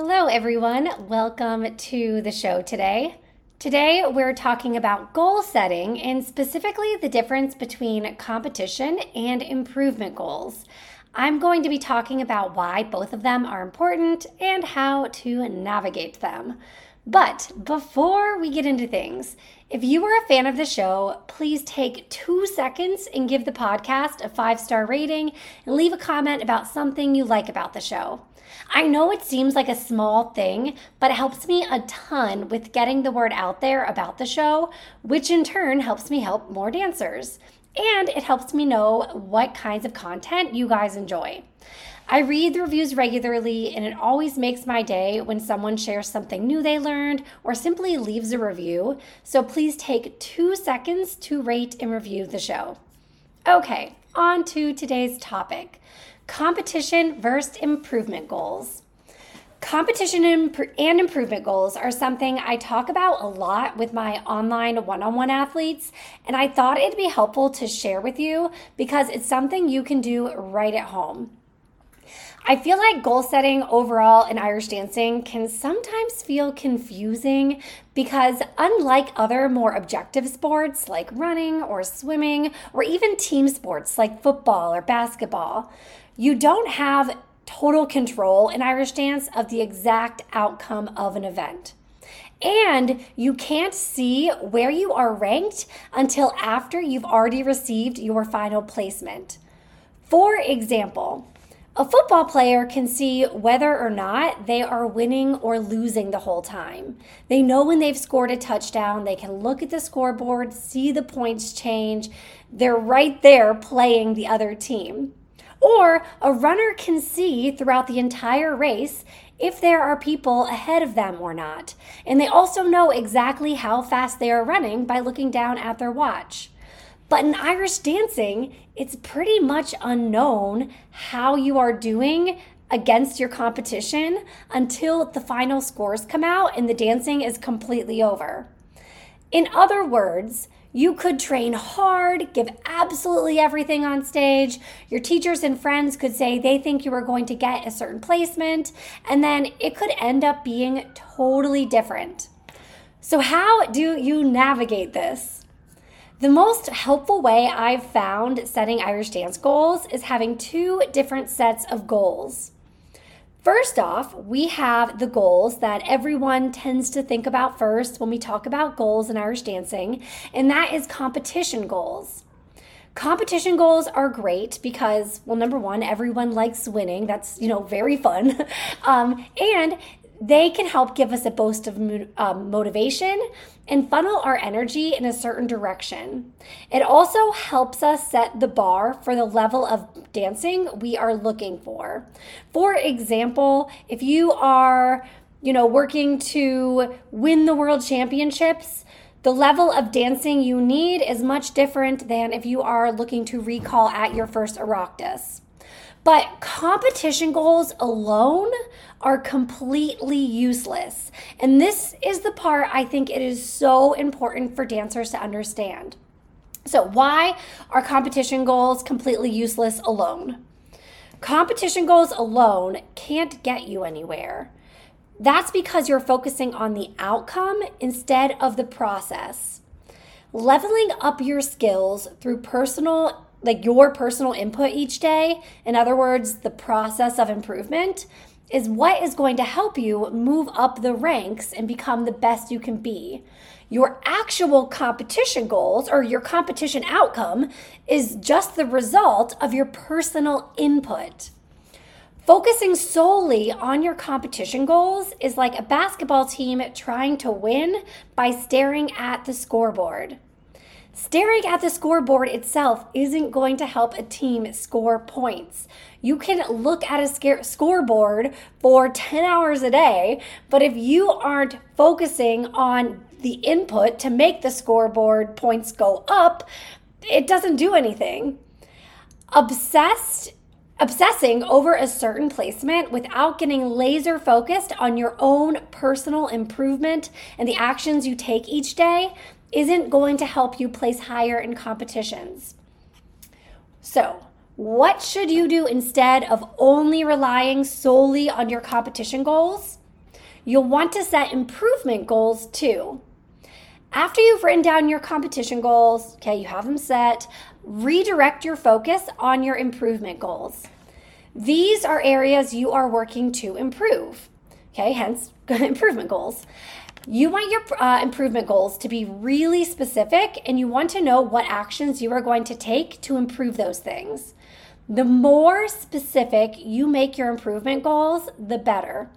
Hello, everyone. Welcome to the show today. Today, we're talking about goal setting and specifically the difference between competition and improvement goals. I'm going to be talking about why both of them are important and how to navigate them. But before we get into things, if you are a fan of the show, please take two seconds and give the podcast a five star rating and leave a comment about something you like about the show. I know it seems like a small thing, but it helps me a ton with getting the word out there about the show, which in turn helps me help more dancers. And it helps me know what kinds of content you guys enjoy. I read the reviews regularly, and it always makes my day when someone shares something new they learned or simply leaves a review. So please take two seconds to rate and review the show. Okay, on to today's topic competition versus improvement goals. Competition and improvement goals are something I talk about a lot with my online one on one athletes, and I thought it'd be helpful to share with you because it's something you can do right at home. I feel like goal setting overall in Irish dancing can sometimes feel confusing because, unlike other more objective sports like running or swimming, or even team sports like football or basketball, you don't have total control in Irish dance of the exact outcome of an event. And you can't see where you are ranked until after you've already received your final placement. For example, a football player can see whether or not they are winning or losing the whole time. They know when they've scored a touchdown, they can look at the scoreboard, see the points change. They're right there playing the other team. Or a runner can see throughout the entire race if there are people ahead of them or not. And they also know exactly how fast they are running by looking down at their watch. But in Irish dancing, it's pretty much unknown how you are doing against your competition until the final scores come out and the dancing is completely over. In other words, you could train hard, give absolutely everything on stage. Your teachers and friends could say they think you are going to get a certain placement, and then it could end up being totally different. So, how do you navigate this? The most helpful way I've found setting Irish dance goals is having two different sets of goals. First off, we have the goals that everyone tends to think about first when we talk about goals in Irish dancing, and that is competition goals. Competition goals are great because, well, number one, everyone likes winning. That's, you know, very fun. um, and they can help give us a boost of um, motivation and funnel our energy in a certain direction. It also helps us set the bar for the level of dancing we are looking for. For example, if you are, you know, working to win the world championships, the level of dancing you need is much different than if you are looking to recall at your first Oireachtas. But competition goals alone are completely useless. And this is the part I think it is so important for dancers to understand. So, why are competition goals completely useless alone? Competition goals alone can't get you anywhere. That's because you're focusing on the outcome instead of the process. Leveling up your skills through personal like your personal input each day, in other words, the process of improvement, is what is going to help you move up the ranks and become the best you can be. Your actual competition goals or your competition outcome is just the result of your personal input. Focusing solely on your competition goals is like a basketball team trying to win by staring at the scoreboard. Staring at the scoreboard itself isn't going to help a team score points. You can look at a scoreboard for 10 hours a day, but if you aren't focusing on the input to make the scoreboard points go up, it doesn't do anything. Obsessed obsessing over a certain placement without getting laser focused on your own personal improvement and the actions you take each day isn't going to help you place higher in competitions. So, what should you do instead of only relying solely on your competition goals? You'll want to set improvement goals too. After you've written down your competition goals, okay, you have them set, redirect your focus on your improvement goals. These are areas you are working to improve, okay, hence improvement goals. You want your uh, improvement goals to be really specific and you want to know what actions you are going to take to improve those things. The more specific you make your improvement goals, the better.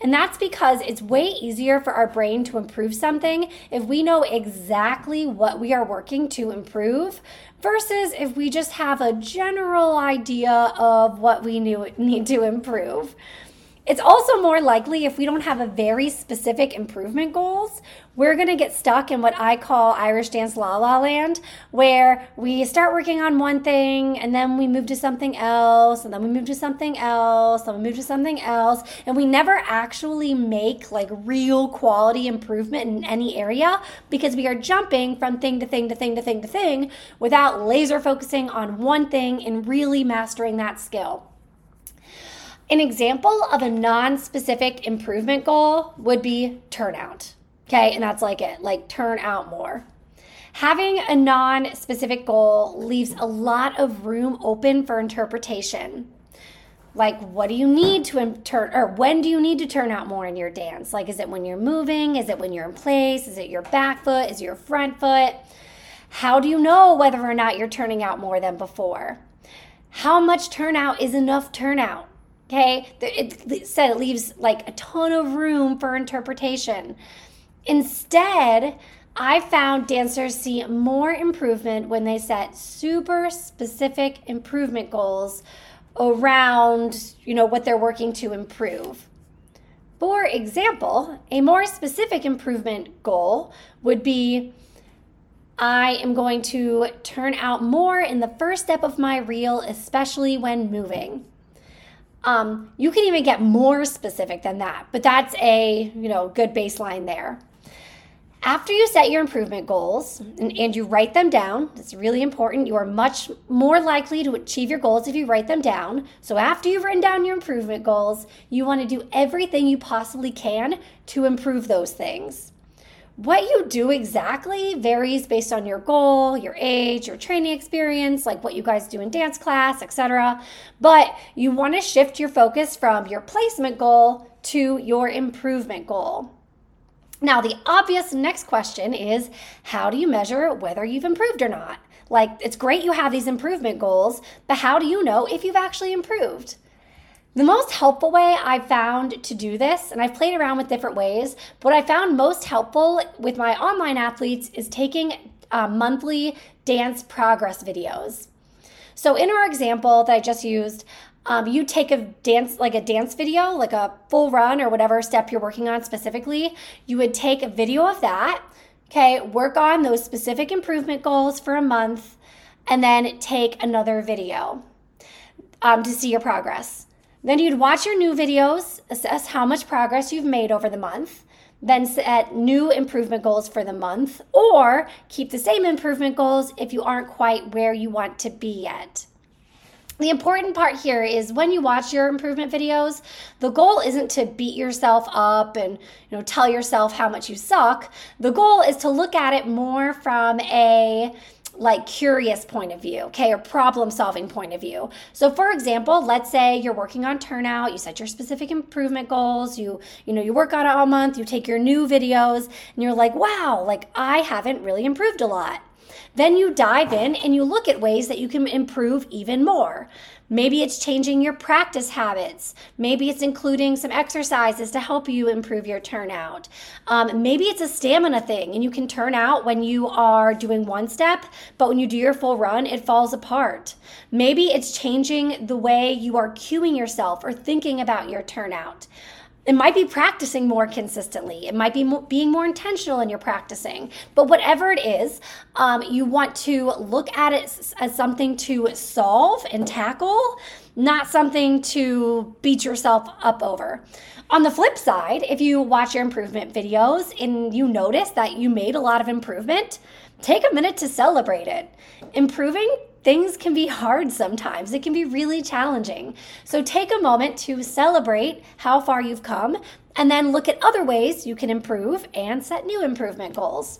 And that's because it's way easier for our brain to improve something if we know exactly what we are working to improve versus if we just have a general idea of what we need to improve. It's also more likely if we don't have a very specific improvement goals, we're going to get stuck in what I call Irish dance la la land, where we start working on one thing and then we move to something else, and then we move to something else, and we move to something else, and we never actually make like real quality improvement in any area because we are jumping from thing to thing to thing to thing to thing without laser focusing on one thing and really mastering that skill. An example of a non specific improvement goal would be turnout. Okay, and that's like it, like turn out more. Having a non specific goal leaves a lot of room open for interpretation. Like, what do you need to turn, or when do you need to turn out more in your dance? Like, is it when you're moving? Is it when you're in place? Is it your back foot? Is it your front foot? How do you know whether or not you're turning out more than before? How much turnout is enough turnout? Okay, it said it leaves like a ton of room for interpretation. Instead, I found dancers see more improvement when they set super specific improvement goals around, you know, what they're working to improve. For example, a more specific improvement goal would be I am going to turn out more in the first step of my reel, especially when moving. Um, you can even get more specific than that, but that's a you know good baseline there. After you set your improvement goals and, and, you write them down, it's really important. You are much more likely to achieve your goals if you write them down. So, after you've written down your improvement goals, you want to do everything you possibly can to improve those things. What you do exactly varies based on your goal, your age, your training experience, like what you guys do in dance class, etc. But you want to shift your focus from your placement goal to your improvement goal. Now, the obvious next question is how do you measure whether you've improved or not? Like, it's great you have these improvement goals, but how do you know if you've actually improved? The most helpful way I've found to do this, and I've played around with different ways, but what I found most helpful with my online athletes is taking uh, monthly dance progress videos. So, in our example that I just used, um, you take a dance, like a dance video, like a full run or whatever step you're working on specifically. You would take a video of that, okay, work on those specific improvement goals for a month, and then take another video um, to see your progress. Then you'd watch your new videos, assess how much progress you've made over the month, then set new improvement goals for the month, or keep the same improvement goals if you aren't quite where you want to be yet. The important part here is when you watch your improvement videos, the goal isn't to beat yourself up and you know tell yourself how much you suck. The goal is to look at it more from a like curious point of view, okay, or problem solving point of view. So for example, let's say you're working on turnout, you set your specific improvement goals, you you know, you work on it all month, you take your new videos and you're like, "Wow, like I haven't really improved a lot." Then you dive in and you look at ways that you can improve even more. Maybe it's changing your practice habits. Maybe it's including some exercises to help you improve your turnout. Um, maybe it's a stamina thing and you can turn out when you are doing one step, but when you do your full run, it falls apart. Maybe it's changing the way you are cueing yourself or thinking about your turnout. It might be practicing more consistently. It might be mo- being more intentional in your practicing. But whatever it is, um, you want to look at it as something to solve and tackle, not something to beat yourself up over. On the flip side, if you watch your improvement videos and you notice that you made a lot of improvement, take a minute to celebrate it. Improving things can be hard sometimes. It can be really challenging. So take a moment to celebrate how far you've come and then look at other ways you can improve and set new improvement goals.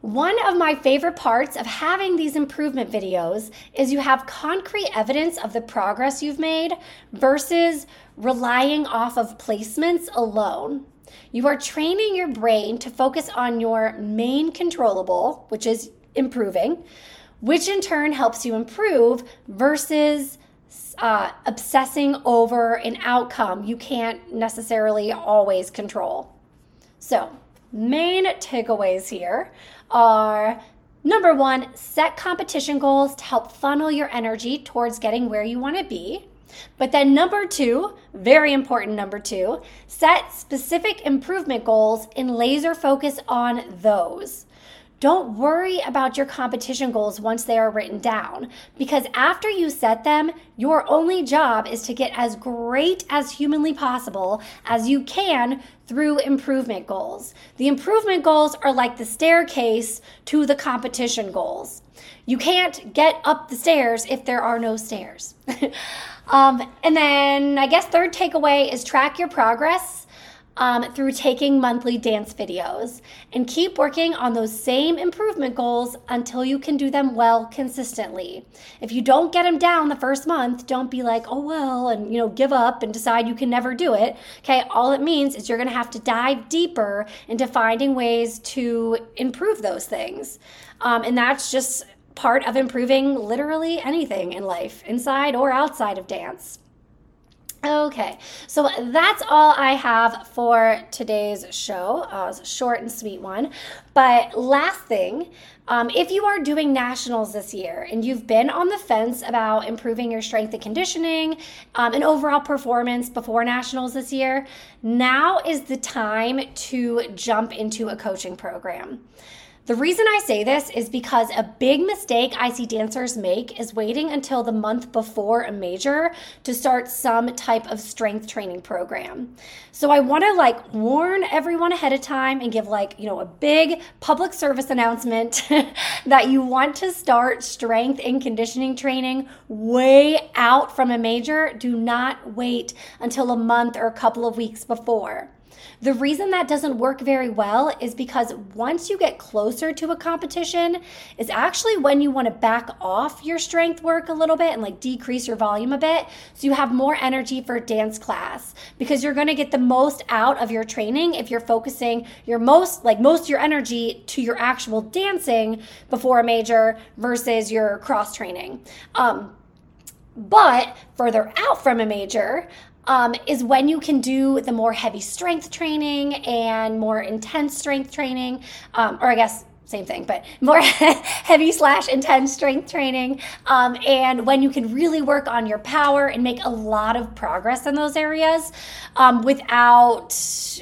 One of my favorite parts of having these improvement videos is you have concrete evidence of the progress you've made versus relying off of placements alone. You are training your brain to focus on your main controllable, which is improving, which in turn helps you improve versus uh, obsessing over an outcome you can't necessarily always control. So, main takeaways here are number one, set competition goals to help funnel your energy towards getting where you want to be. But then, number two, very important number two, set specific improvement goals and laser focus on those. Don't worry about your competition goals once they are written down because after you set them, your only job is to get as great as humanly possible as you can through improvement goals. The improvement goals are like the staircase to the competition goals. You can't get up the stairs if there are no stairs. um, and then I guess third takeaway is track your progress um, through taking monthly dance videos and keep working on those same improvement goals until you can do them well consistently. If you don't get them down the first month, don't be like, oh, well, and you know, give up and decide you can never do it. Okay, all it means is you're gonna have to dive deeper into finding ways to improve those things. Um, and that's just part of improving literally anything in life, inside or outside of dance. Okay, so that's all I have for today's show. Uh, short and sweet one. But last thing, um, if you are doing nationals this year and you've been on the fence about improving your strength and conditioning um, and overall performance before nationals this year, now is the time to jump into a coaching program. The reason I say this is because a big mistake I see dancers make is waiting until the month before a major to start some type of strength training program. So I want to like warn everyone ahead of time and give like, you know, a big public service announcement that you want to start strength and conditioning training way out from a major. Do not wait until a month or a couple of weeks before. The reason that doesn't work very well is because once you get closer to a competition, is actually when you want to back off your strength work a little bit and like decrease your volume a bit so you have more energy for dance class because you're going to get the most out of your training if you're focusing your most like most of your energy to your actual dancing before a major versus your cross training. Um, but further out from a major, um, is when you can do the more heavy strength training and more intense strength training, um, or I guess same thing, but more heavy slash intense strength training. Um, and when you can really work on your power and make a lot of progress in those areas um, without,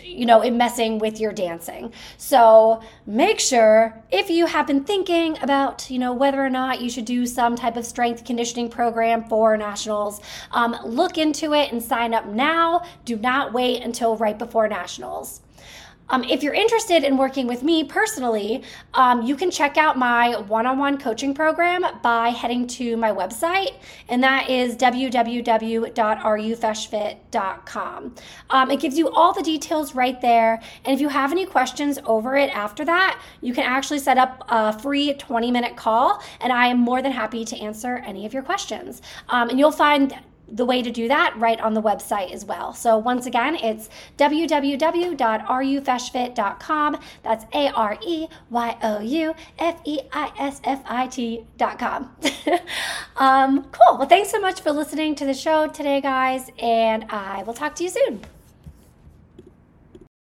you know, it messing with your dancing. So make sure if you have been thinking about, you know, whether or not you should do some type of strength conditioning program for nationals, um, look into it and sign up now. Do not wait until right before nationals. Um, if you're interested in working with me personally, um, you can check out my one on one coaching program by heading to my website, and that is www.areyoufeisfit.com. Um, it gives you all the details right there. And if you have any questions over it after that, you can actually set up a free 20 minute call, and I am more than happy to answer any of your questions. Um, and you'll find the way to do that right on the website as well. So once again, it's www.areyoufeisfit.com. That's A R E Y O U F E I S F I T.com. um, cool. Well, thanks so much for listening to the show today, guys, and I will talk to you soon.